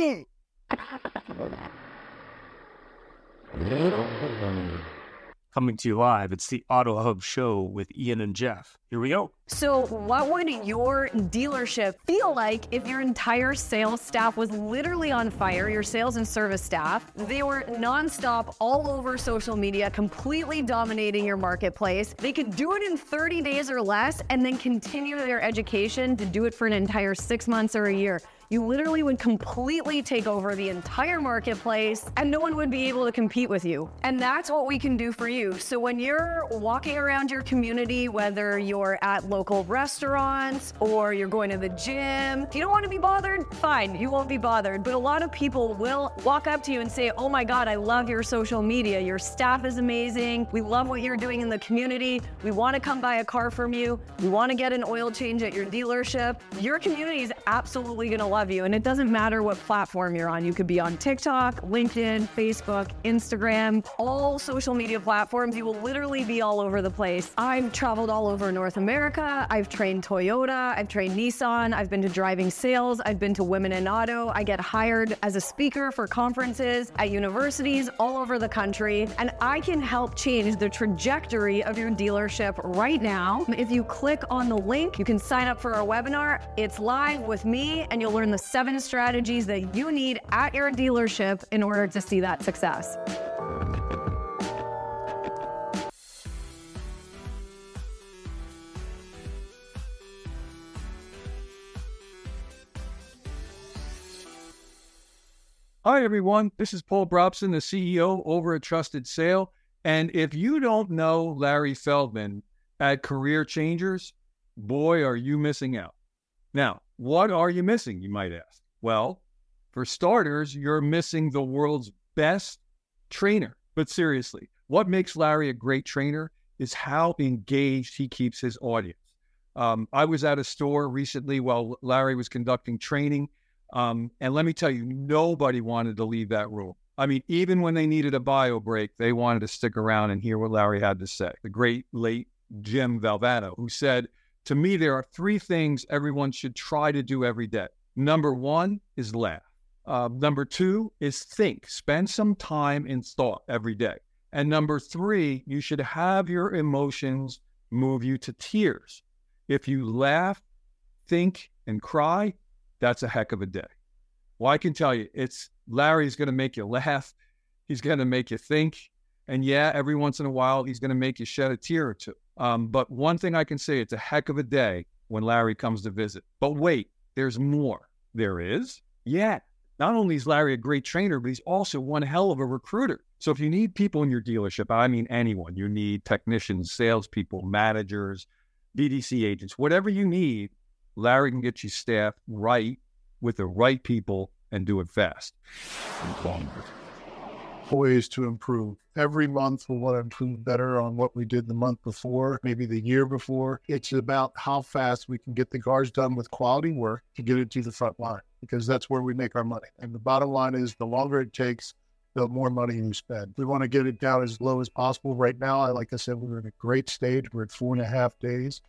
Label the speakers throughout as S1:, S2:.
S1: Coming to you live, it's the Auto Hub Show with Ian and Jeff. Here we go.
S2: So, what would your dealership feel like if your entire sales staff was literally on fire? Your sales and service staff, they were nonstop all over social media, completely dominating your marketplace. They could do it in 30 days or less and then continue their education to do it for an entire six months or a year you literally would completely take over the entire marketplace and no one would be able to compete with you. And that's what we can do for you. So when you're walking around your community, whether you're at local restaurants or you're going to the gym, if you don't want to be bothered, fine, you won't be bothered. But a lot of people will walk up to you and say, Oh my God, I love your social media. Your staff is amazing. We love what you're doing in the community. We want to come buy a car from you. We want to get an oil change at your dealership. Your community is absolutely going to love love you. And it doesn't matter what platform you're on. You could be on TikTok, LinkedIn, Facebook, Instagram, all social media platforms. You will literally be all over the place. I've traveled all over North America. I've trained Toyota. I've trained Nissan. I've been to driving sales. I've been to Women in Auto. I get hired as a speaker for conferences at universities all over the country. And I can help change the trajectory of your dealership right now. If you click on the link, you can sign up for our webinar. It's live with me, and you'll learn the seven strategies that you need at your dealership in order to see that success.
S3: Hi, everyone. This is Paul Brobson, the CEO over at Trusted Sale. And if you don't know Larry Feldman at Career Changers, boy, are you missing out. Now, what are you missing, you might ask? Well, for starters, you're missing the world's best trainer. But seriously, what makes Larry a great trainer is how engaged he keeps his audience. Um, I was at a store recently while Larry was conducting training. Um, and let me tell you, nobody wanted to leave that room. I mean, even when they needed a bio break, they wanted to stick around and hear what Larry had to say. The great late Jim Valvano, who said, to me, there are three things everyone should try to do every day. Number one is laugh. Uh, number two is think. Spend some time in thought every day. And number three, you should have your emotions move you to tears. If you laugh, think, and cry, that's a heck of a day. Well, I can tell you, it's Larry's going to make you laugh. He's going to make you think. And yeah, every once in a while, he's going to make you shed a tear or two. Um, but one thing I can say, it's a heck of a day when Larry comes to visit. But wait, there's more. There is? Yeah. Not only is Larry a great trainer, but he's also one hell of a recruiter. So if you need people in your dealership, I mean anyone, you need technicians, salespeople, managers, BDC agents, whatever you need, Larry can get you staffed right with the right people and do it fast
S4: ways to improve. Every month we want to improve better on what we did the month before, maybe the year before. It's about how fast we can get the cars done with quality work to get it to the front line because that's where we make our money. And the bottom line is the longer it takes, the more money you spend. We want to get it down as low as possible. Right now, like I said, we're in a great stage. We're at four and a half days.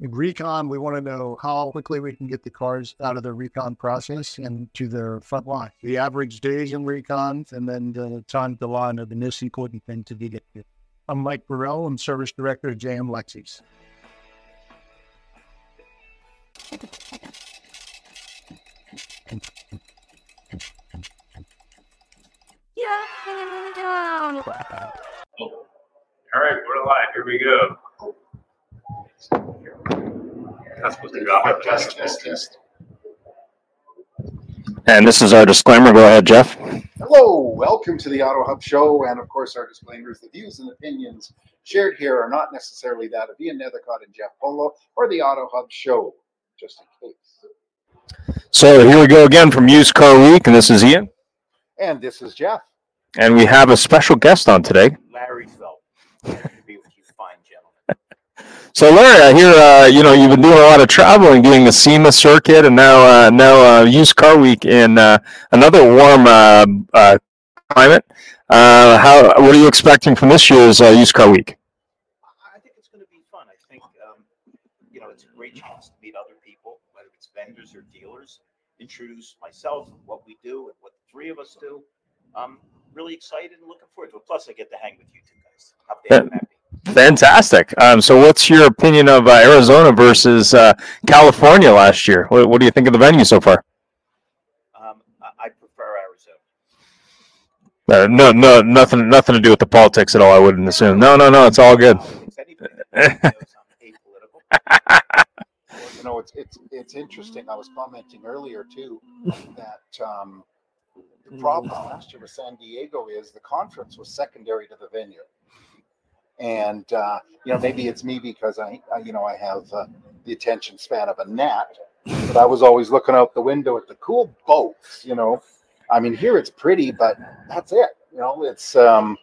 S4: In recon, we want to know how quickly we can get the cars out of the recon process and to their front line. The average days in recon, and then the time to line are the most important thing to get. I'm Mike Burrell. I'm Service Director at JM Lexus.
S5: Yeah. Oh. All right, we're live. Here we go. That's supposed to go. Test, test, test.
S6: And this is our disclaimer. Go ahead, Jeff.
S7: Hello, welcome to the Auto Hub Show. And of course, our disclaimers the views and opinions shared here are not necessarily that of Ian Nethercott and Jeff Polo or the Auto Hub Show, just in case.
S6: So here we go again from Used Car Week, and this is Ian.
S7: And this is Jeff.
S6: And we have a special guest on today.
S8: Larry Felt.
S6: So Larry, I hear uh, you know you've been doing a lot of traveling, doing the SEMA circuit, and now uh, now uh, used car week in uh, another warm uh, uh, climate. how what are you expecting from this year's used car week?
S8: I think it's going to be fun. I think um, you know it's a great chance to meet other people, whether it's vendors or dealers, introduce myself, and what we do, and what the three of us do. I'm really excited and looking forward to it. Plus, I get to hang with you two guys. Happy.
S6: Fantastic. Um, so, what's your opinion of uh, Arizona versus uh, California last year? What, what do you think of the venue so far?
S8: Um, I, I prefer Arizona.
S6: Uh, no, no, nothing, nothing to do with the politics at all. I wouldn't assume. No, no, no. It's all good.
S8: If anybody that knows I'm apolitical.
S7: You know, it's it's it's interesting. I was commenting earlier too that um, the problem last year with San Diego is the conference was secondary to the venue, and uh, you know maybe it's me because I, I you know I have uh, the attention span of a gnat, but I was always looking out the window at the cool boats. You know, I mean here it's pretty, but that's it. You know, it's um,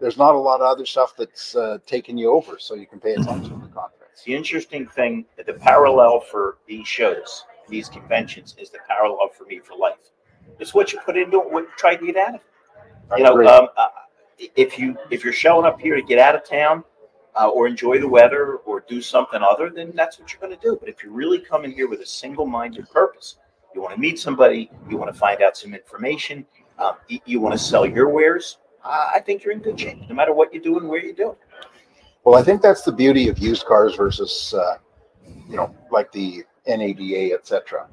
S7: there's not a lot of other stuff that's uh, taking you over, so you can pay attention to the conference.
S8: The interesting thing, the parallel for these shows, these conventions, is the parallel for me for life. It's what you put into it, what you try to get out of it. You know, um, if you if you're showing up here to get out of town uh, or enjoy the weather or do something other, then that's what you're going to do. But if you're really coming here with a single-minded purpose, you want to meet somebody, you want to find out some information, um, you, want to sell your wares. Uh, I think you're in good shape, no matter what you do and where you do it.
S7: Well, I think that's the beauty of used cars versus, uh, you know, like the NADA, et cetera.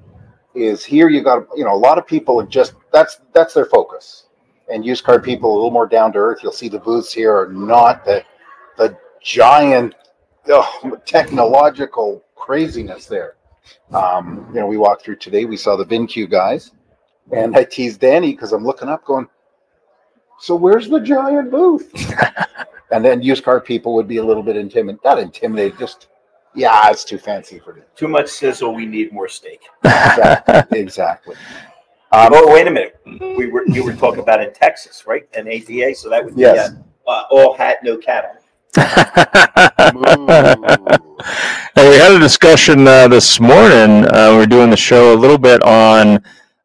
S7: Is here you got, you know, a lot of people are just that's that's their focus, and used car people a little more down to earth. You'll see the booths here are not the the giant oh, technological craziness there. Um, you know, we walked through today. We saw the VinCue guys, and I teased Danny because I'm looking up, going, "So where's the giant booth?" and then used car people would be a little bit intimidated, not intimidated, just yeah, it's too fancy for them.
S8: Too much sizzle. We need more steak.
S7: Exactly. exactly. Um,
S8: oh, wait a minute. We were you were talking about in Texas, right? NADA, so that would be
S7: Yes.
S8: uh, uh, all hat, no cattle.
S7: ooh.
S6: And we had a discussion uh, this morning. Uh, we are doing the show a little bit on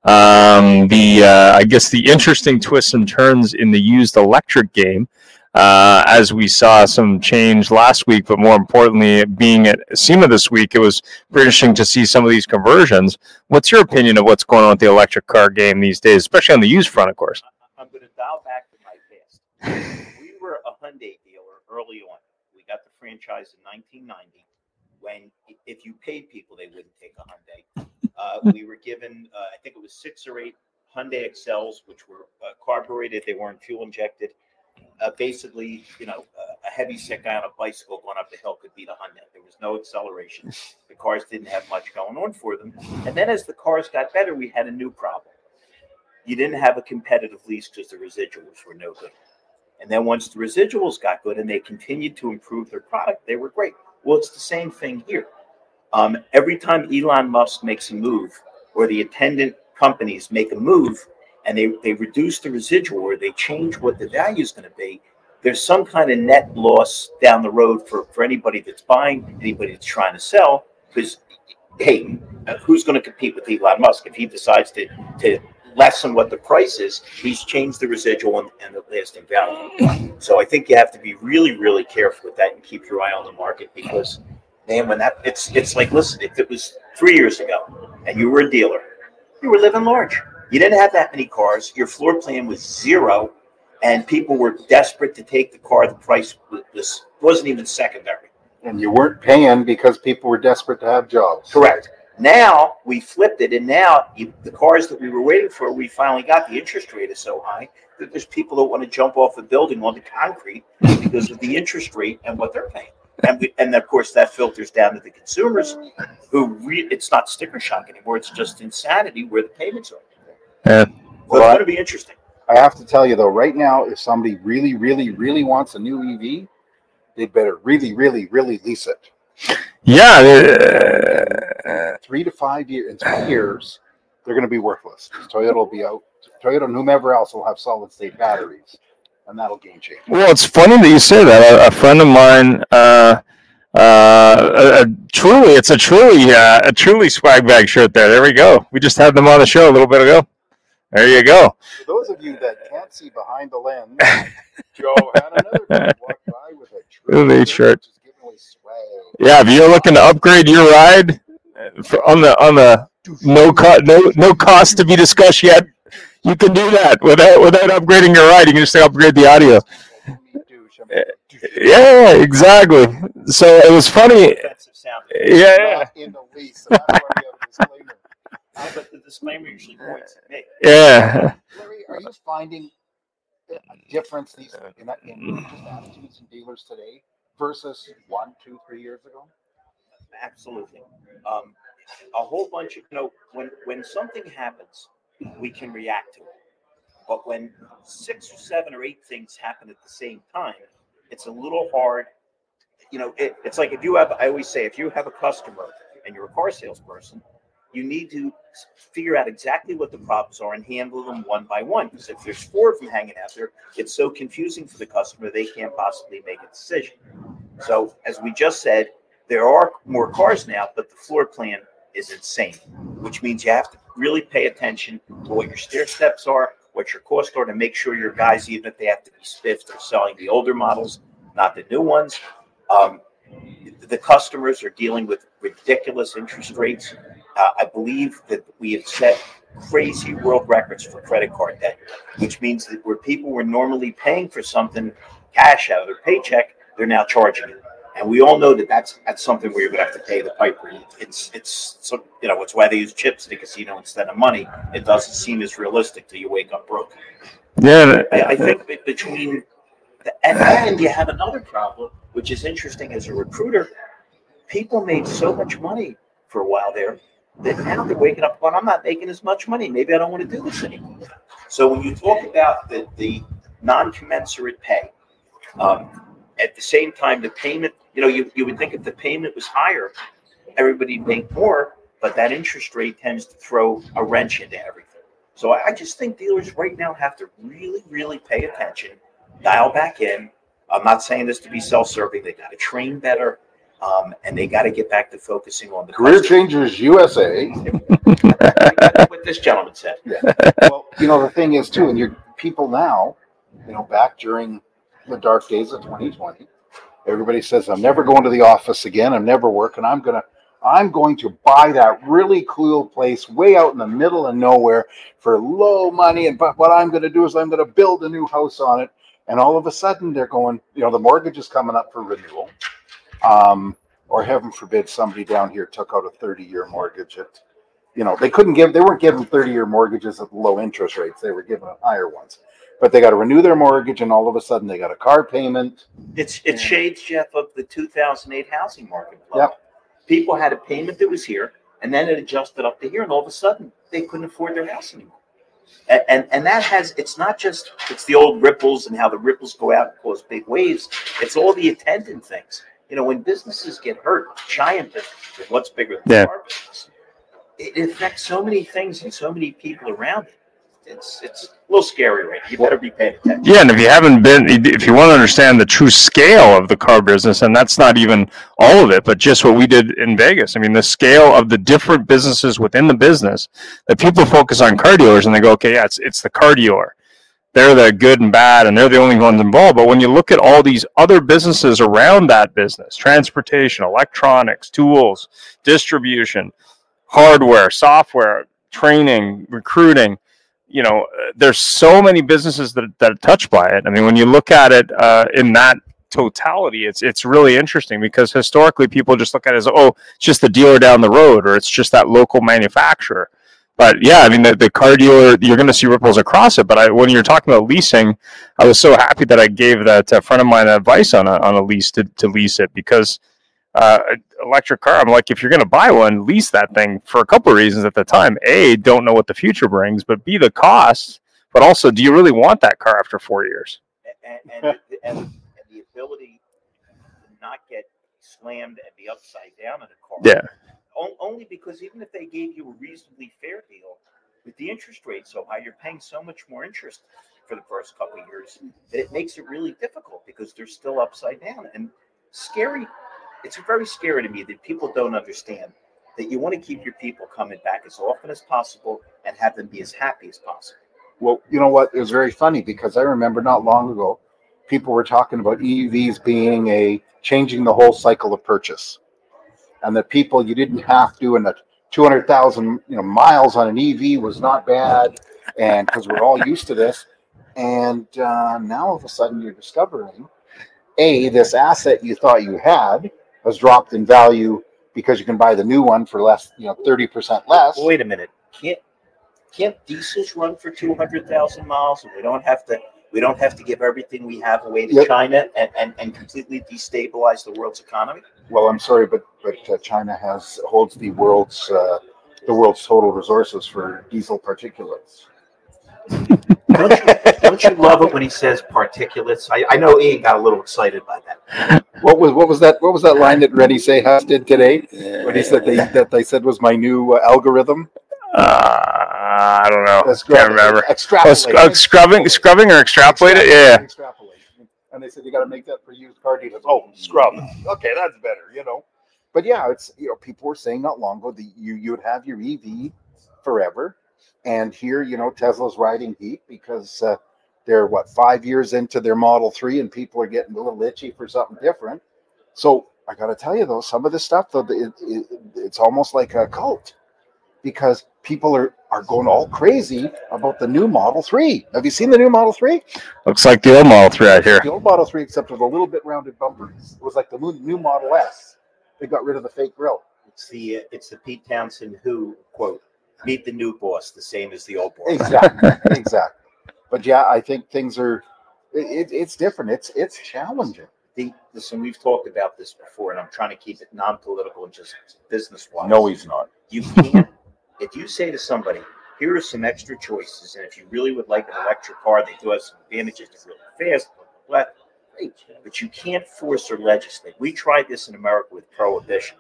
S6: um, the, uh, I guess, the interesting twists and turns in the used electric game. Uh, as we saw some change last week, but more importantly, being at SEMA this week, it was pretty interesting to see some of these conversions. What's your opinion of what's going on with the electric car game these days, especially on the used front, of course?
S8: I'm going to dial back to my past. We were a Hyundai dealer early on. We got the franchise in 1990 when if you paid people, they wouldn't take a Hyundai. Uh, we were given, uh, I think it was six or eight Hyundai Excels, which were uh, carbureted. They weren't fuel injected. Uh, basically, you know, uh, a heavy set guy on a bicycle going up the hill could beat a Hyundai. There was no acceleration. The cars didn't have much going on for them. And then as the cars got better, we had a new problem. You didn't have a competitive lease because the residuals were no good. And then once the residuals got good and they continued to improve their product, they were great. Well, it's the same thing here. Um, every time Elon Musk makes a move or the attendant companies make a move and they, they reduce the residual or they change what the value is going to be, there's some kind of net loss down the road for, for anybody that's buying, anybody that's trying to sell. Because, hey, uh, who's going to compete with Elon Musk if he decides to, to lessen what the price is? He's changed the residual and, and the lasting value. So I think you have to be really, really careful with that and keep your eye on the market because, man, when that it's it's like listen, if it was three years ago and you were a dealer, you were living large. You didn't have that many cars. Your floor plan was zero, and people were desperate to take the car. The price was, was wasn't even secondary.
S7: and you weren't paying because people were desperate to have jobs.
S8: Correct. Now we flipped it, and now you, the cars that we were waiting for, we finally got. The interest rate is so high that there's people that want to jump off a building onto the concrete because of the interest rate and what they're paying. And we, and of course that filters down to the consumers, who re, it's not sticker shock anymore. It's just insanity where the payments are.
S6: Yeah.
S7: Well,
S8: it's
S7: I-
S8: going to be interesting.
S7: I have to tell you though, right now, if somebody really, really, really wants a new EV, they better really, really, really lease it.
S6: Yeah. uh,
S7: Three to five years, in three years, they're going to be worthless. Toyota will be out. Toyota and whomever else will have solid state batteries, and that'll game change.
S6: Well, it's funny that you say that. A, a friend of mine, uh, uh, a, a truly, it's a truly, uh, a truly swag bag shirt there. There we go. We just had them on the show a little bit ago. There you go.
S7: For those of you that can't see behind the lens, Joe had another guy walk by with a
S6: Truly shirt.
S7: just giving.
S6: Yeah, if you're looking to upgrade your ride uh, for, on the on the no co- no no cost to be discussed yet. You can do that without without upgrading your ride. You can just upgrade the audio. Yeah, exactly. So it was funny.
S8: Offensive sounding.
S6: Yeah, yeah,
S8: Uh, But the disclaimer usually points at me.
S6: yeah.
S7: Larry, are you finding a difference these in, in just attitudes and dealers today versus one, two, three years ago?
S8: Absolutely. Um, a whole bunch of, you know, when, when something happens, we can react to it. But when six or seven or eight things happen at the same time, it's a little hard. You know, it, it's like if you have, I always say, if you have a customer and you're a car salesperson, you need to figure out exactly what the problems are and handle them one by one. Because if there's four of them hanging out there, it's so confusing for the customer, they can't possibly make a decision. So, as we just said, there are more cars now, but the floor plan is insane, which means you have to really pay attention to what your stair steps are, what your costs are to make sure your guys, even if they have to be spiffed, are selling the older models, not the new ones. Um, the customers are dealing with ridiculous interest rates. Uh, I believe that we have set crazy world records for credit card debt, which means that where people were normally paying for something cash out of their paycheck, they're now charging it. And we all know that that's that's something where you're going to have to pay the piper. It's it's you know it's why they use chips at the casino instead of money. It doesn't seem as realistic till you wake up broke.
S6: Yeah.
S8: I, I think between the, and, and you have another problem, which is interesting as a recruiter. People made so much money for a while there now they're waking up going, I'm not making as much money. Maybe I don't want to do this anymore. So when you talk about the, the non-commensurate pay, um, at the same time, the payment, you know, you, you would think if the payment was higher, everybody'd make more, but that interest rate tends to throw a wrench into everything. So I I just think dealers right now have to really, really pay attention, dial back in. I'm not saying this to be self-serving. They got to train better, um, and they got to get back to focusing on the
S7: Career
S8: customer.
S7: Changers USA.
S8: What this gentleman said.
S7: well, you know, the thing is too, and your people now, you know, back during the dark days of 2020, everybody says, I'm never going to the office again. I'm never working. I'm going to, I'm going to buy that really cool place way out in the middle of nowhere for low money. And but what I'm going to do is I'm going to build a new house on it. And all of a sudden they're going, you know, the mortgage is coming up for renewal. Um, or heaven forbid somebody down here took out a 30 year mortgage at, you know, they couldn't give, they weren't giving 30 year mortgages at low interest rates. They were giving them higher ones. But they got to renew their mortgage and all of a sudden they got a car payment.
S8: It's it shades Jeff of the 2008 housing market.
S7: Yep.
S8: People had a payment that was here, and then it adjusted up to here, and all of a sudden they couldn't afford their house anymore. And, and and that has it's not just it's the old ripples and how the ripples go out and cause big waves. It's all the attendant things. You know, when businesses get hurt, giant businesses, what's bigger than
S6: Yeah.
S8: our business? It, it affects so many things and so many people around it. It's it's a little scary, right? You better be paying attention.
S6: Yeah, and if you haven't been, if you want to understand the true scale of the car business, and that's not even all of it, but just what we did in Vegas. I mean, the scale of the different businesses within the business that people focus on car dealers and they go, okay, yeah, it's it's the car dealer. They're the good and bad, and they're the only ones involved. But when you look at all these other businesses around that business, transportation, electronics, tools, distribution, hardware, software, training, recruiting, you know, there's so many businesses that, that are touched by it. I mean, when you look at it uh, in that totality, it's it's really interesting because historically people just look at it as oh, it's just the dealer down the road or it's just that local manufacturer. But yeah, I mean, the, the car dealer, you're going to see ripples across it. But I, when you're talking about leasing, I was so happy that I gave that uh, friend of mine advice on a, on a lease to, to lease it because uh, electric car, I'm like, if you're going to buy one, lease that thing for a couple of reasons at the time. A, don't know what the future brings, but B, the cost. But also, do you really want that car after four years?
S8: and, and, and, and the ability to not get slammed and be upside down in a car.
S6: Yeah.
S8: On- Only because even if they gave you a reasonably fair deal, with the interest rate so high, you're paying so much more interest for the first couple of years that it makes it really difficult because they're still upside down and scary. It's very scary to me that people don't understand that you want to keep your people coming back as often as possible and have them be as happy as possible.
S7: Well, you know what? It was very funny because I remember not long ago, people were talking about EVs being a changing the whole cycle of purchase, and the people you didn't have to in a 200,000 you know miles on an EV was not bad, and because we're all used to this, and uh, now all of a sudden you're discovering, a this asset you thought you had has dropped in value because you can buy the new one for less, you know, 30% less.
S8: Wait a minute. Can't can't diesels run for two hundred thousand miles and we don't have to we don't have to give everything we have away to
S7: Yep.
S8: China and, and, and completely destabilize the world's economy?
S7: Well, I'm sorry, but but uh, China has holds the world's uh, the world's total resources for diesel particulates.
S8: Don't you, don't you love it when he says particulates? I, I know Ian got a little excited by that.
S7: What was what was that? What was that line that Rennie Sayhouse did today? What he said they, that they said was my new uh, algorithm.
S6: Uh, I don't know.
S7: Extra-
S6: Can't remember. Oh, sc- uh, scrubbing, scrubbing, or extrapolate it. Yeah.
S7: Extrapolate. And they said you got to make that for used car dealers. Oh, scrub. Okay, that's better. You know. But yeah, it's you know people were saying not long ago that you you would have your EV forever, and here you know Tesla's riding heat because uh, they're what five years into their Model Three, and people are getting a little itchy for something different. So I got to tell you though, some of this stuff though, it, it, it's almost like a cult because people are are going all crazy about the new Model Three. Have you seen the new Model Three?
S6: Looks like the old Model 3 out here.
S7: The old Model 3, except with a little bit rounded bumpers. It was like the new new Model S. They got rid of the fake grill.
S8: It's the uh, it's the Pete Townshend who quote meet the new boss, the same as the old boss.
S7: Exactly, exactly. But yeah, I think things are. It, it's different. It's it's challenging.
S8: The, listen, we've talked about this before, and I'm trying to keep it non-political and just business-wise.
S7: No, he's not.
S8: You can't. If you say to somebody, "Here are some extra choices," and if you really would like an electric car, they do have some advantages. They're really fast, but great. But you can't force or legislate. We tried this in America with prohibition,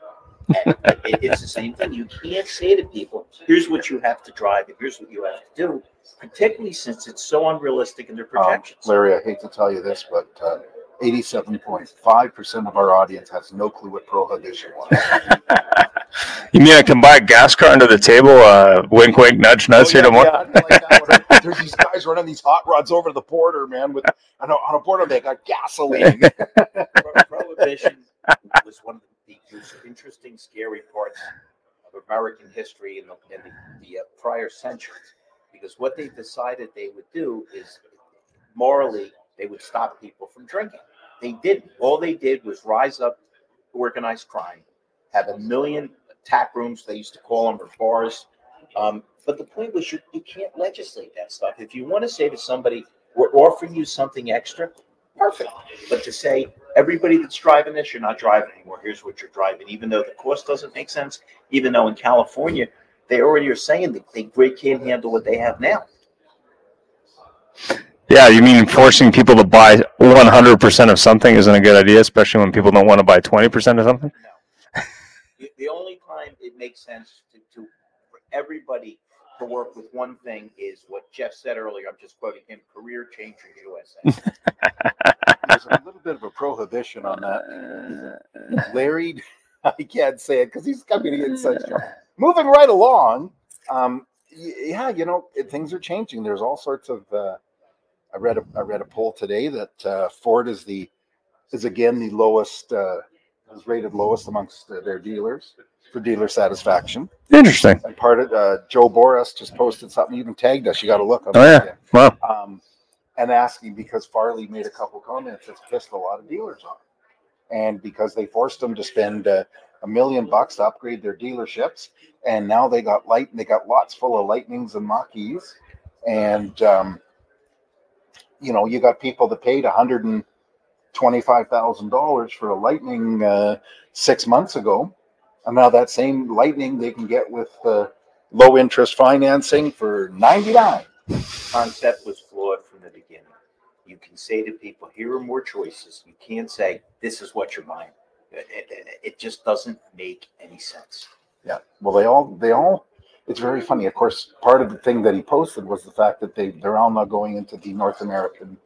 S8: and it's the same thing. You can't say to people, "Here's what you have to drive, and here's what you have to do," particularly since it's so unrealistic in their
S7: Um. Larry, I hate to tell you this, but uh, 87.5% of our audience has no clue what prohibition was.
S6: You mean I can buy a gas car under the table? Uh, wink, wink, nudge, nudge. here tomorrow.
S7: Oh, yeah, like that. There's these guys running these hot rods over the border, man. With on a, on a border, they got gasoline.
S8: Prohibition was one of the most interesting, scary parts of American history in the, in the, the uh, prior centuries. Because what they decided they would do is morally, they would stop people from drinking. They didn't. All they did was rise up organized crime, have a million tap rooms, they used to call them, or bars. Um, but the point was, you, you can't legislate that stuff. If you want to say to somebody, we're offering you something extra, perfect. But to say, everybody that's driving this, you're not driving anymore. Here's what you're driving, even though the cost doesn't make sense. Even though in California, they already are saying that they great can't handle what they have now.
S6: Yeah, you mean forcing people to buy 100% of something isn't a good idea, especially when people don't want to buy 20% of something?
S8: The, the only time it makes sense to, to for everybody to work with one thing is what Jeff said earlier. I'm just quoting him: "Career changers USA."
S7: There's a little bit of a prohibition on that. Larry, I can't say it because he's coming in such trouble. Moving right along, um, yeah, you know it, things are changing. There's all sorts of. Uh, I read a I read a poll today that uh, Ford is the is again the lowest uh, is rated lowest amongst uh, their dealers for dealer satisfaction.
S6: Interesting.
S7: And part of uh, Joe Boris just posted something, even tagged us. You got to look.
S6: Oh, yeah. Wow.
S7: um, and asking because Farley made a couple comments that's pissed a lot of dealers off, and because they forced them to spend uh, a million bucks to upgrade their dealerships, and now they got light, and they got lots full of Lightnings and Mach-E's, and um, you know you got people that paid a hundred and twenty-five thousand dollars for a Lightning uh, six months ago, and now that same Lightning they can get with uh, low interest financing for ninety-nine.
S8: concept was flawed from the beginning. You can say to people, "Here are more choices." You can't say, "This is what you're buying." It, it, it just doesn't make any sense.
S7: Yeah. Well, they all they all. It's very funny. Of course, part of the thing that he posted was the fact that they they're all now going into the North American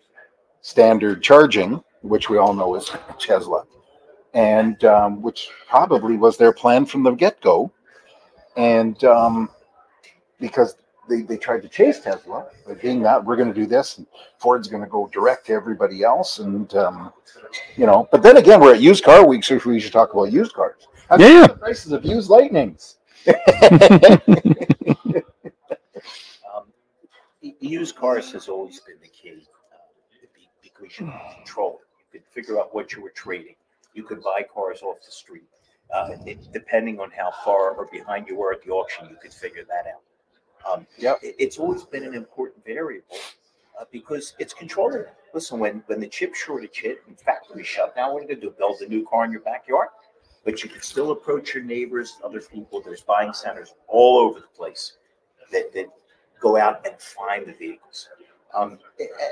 S7: standard charging, which we all know is Tesla, and um, which probably was their plan from the get go, and um, because they, they tried to chase Tesla, by being that we're going to do this, and Ford's going to go direct to everybody else, and um, you know. But then again, we're at used car week, so we should talk about used cars. Have you
S6: Yeah.
S7: the prices of used Lightnings.
S8: Um, used cars has always been the key uh, because you can control it. You could figure out what you were trading. You could buy cars off the street. Uh, it, depending on how far or behind you were at the auction, you could figure that out. Um,
S7: Yep.
S8: it- it's always been an important variable uh, because it's controlling. Listen, when, when the chip shortage hit and factories shut down, what are you going to do? Build a new car in your backyard? But you can still approach your neighbors, other people. There's buying centers all over the place that, that go out and find the vehicles. Um,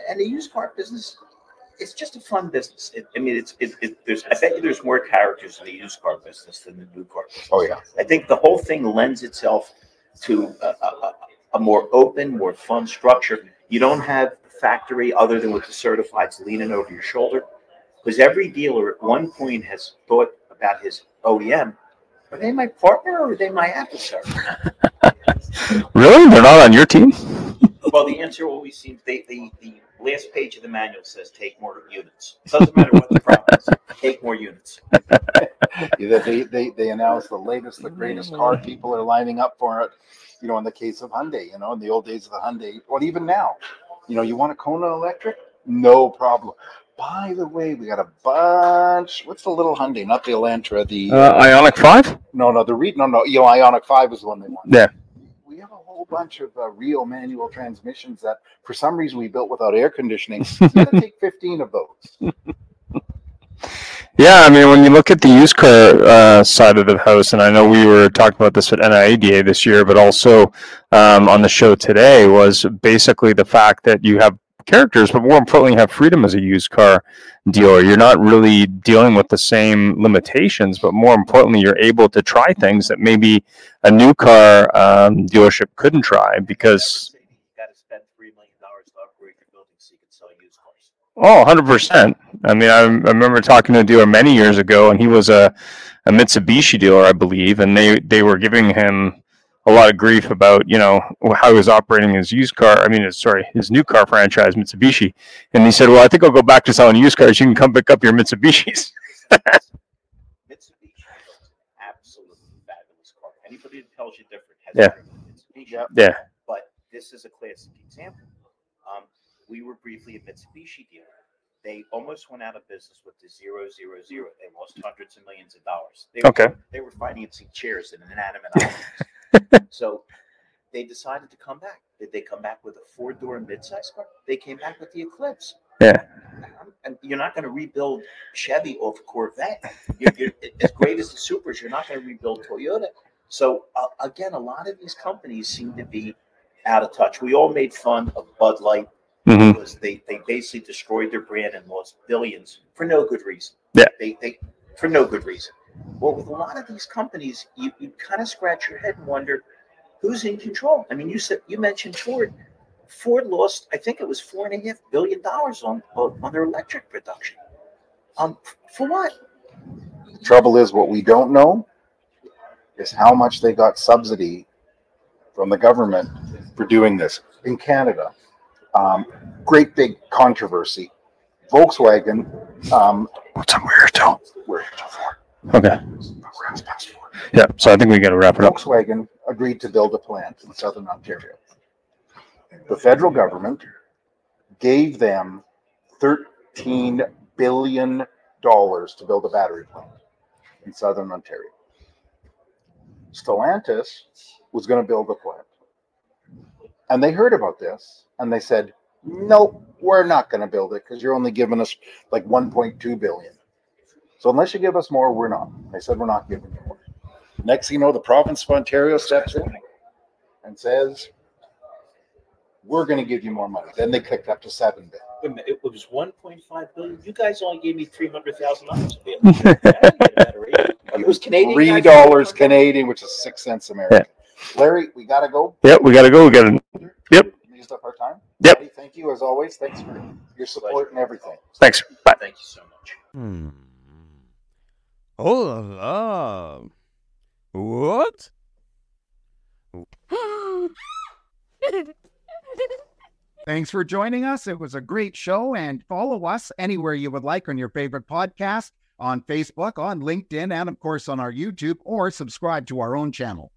S8: and the used car business, it's just a fun business. It, I mean, it's it, it, there's I bet you there's more characters in the used car business than the new car business.
S7: Oh, yeah.
S8: I think the whole thing lends itself to a, a, a- a more open, more fun structure. You don't have the factory other than with the certifieds leaning over your shoulder, because every dealer at one point has thought about his OEM. Are they my partner or are they my adversary?
S6: Really? They're not on your team?
S8: Well, the answer always seems they, the the last page of the manual says take more units. It doesn't matter what the problem is, take more units.
S7: Yeah, They, they, they announced the latest, the greatest car. People are lining up for it. You know, in the case of Hyundai, you know, in the old days of the Hyundai, or even now, you know, you want a Kona electric? No problem. By the way, we got a bunch. What's the little Hyundai? Not the Elantra. The
S6: Uh, Ioniq 5?
S7: no, no, the Re, no, no. You know, Ioniq Five is the one they want.
S6: Yeah.
S7: We have a whole bunch of uh, real manual transmissions that, for some reason, we built without air conditioning. You gotta take fifteen of those.
S6: Yeah, I mean, when you look at the used car uh, side of the house, and I know we were talking about this at NIADA this year, but also um, on the show today, was basically the fact that you have characters, but more importantly, you have freedom as a used car dealer. You're not really dealing with the same limitations, but more importantly, you're able to try things that maybe a new car um, dealership couldn't try because
S8: You got to spend three million dollars to upgrade your building so you can sell used cars.
S6: Oh, 100%. I mean, I, I remember talking to a dealer many years ago, and he was a, a Mitsubishi dealer, I believe, and they, they were giving him a lot of grief about, you know, how he was operating his used car, I mean, his, sorry, his new car franchise, Mitsubishi. And he said, well, I think I'll go back to selling used cars. You can come pick up your Mitsubishis.
S8: Mitsubishi is absolutely fabulous car. Anybody that tells you different has
S6: Yeah.
S8: Mitsubishi.
S7: Yep.
S6: Yeah.
S8: But this is a classic example. Um, we were briefly a Mitsubishi dealer. They almost went out of business with the zero zero zero. They lost hundreds of millions of dollars. They
S6: Okay.
S8: Were, they were financing chairs and inanimate objects. so they decided to come back. Did they come back with a four door midsize car? They came back with the Eclipse.
S6: Yeah.
S8: And you're not going to rebuild Chevy off Corvette. You're, you're, as great as the Supers, you're not going to rebuild Toyota. So uh, again, a lot of these companies seem to be out of touch. We all made fun of Bud Light
S6: hmm
S8: because they, they basically destroyed their brand and lost billions for no good reason.
S6: Yeah.
S8: They, they for no good reason. Well, with a lot of these companies, you, you kind of scratch your head and wonder who's in control. I mean, you said you mentioned Ford. Ford lost, I think it was four and a half billion dollars on on on their electric production. Um, for what?
S7: The Trouble is, what we don't know is how much they got subsidy from the government for doing this in Canada. Um, great big controversy. Volkswagen, um,
S6: What's a weird tone?
S7: we're here till four,
S6: Okay. Yeah. So I think we got to wrap it up.
S7: Volkswagen agreed to build a plant in southern Ontario. The federal government gave them thirteen billion dollars to build a battery plant in southern Ontario. Stellantis was going to build a plant. And they heard about this and they said, nope, we're not going to build it because you're only giving us like 1.2 billion. So unless you give us more, we're not. They said, we're not giving you more. Next thing you know, the province of Ontario steps in and says, we're going to give you more money. Then they clicked up to seven billion.
S8: Wait a minute, It was one point five billion. You guys only gave me three hundred thousand dollars to be able to get a better rate. It was Canadian.
S7: Three dollars Canadian, which is six cents American. Larry, we got to go.
S6: Yep. We got to go. We got to. Yep.
S7: We Used up our time.
S6: Yep.
S7: Buddy, Thank you as always. Thanks for your support and everything.
S6: Thanks. Bye.
S8: Thank you so much.
S9: Hmm. Oh. What?
S10: Thanks for joining us. It was a great show, and follow us anywhere you would like on your favorite podcast on Facebook, on LinkedIn, and of course on our YouTube, or subscribe to our own channel.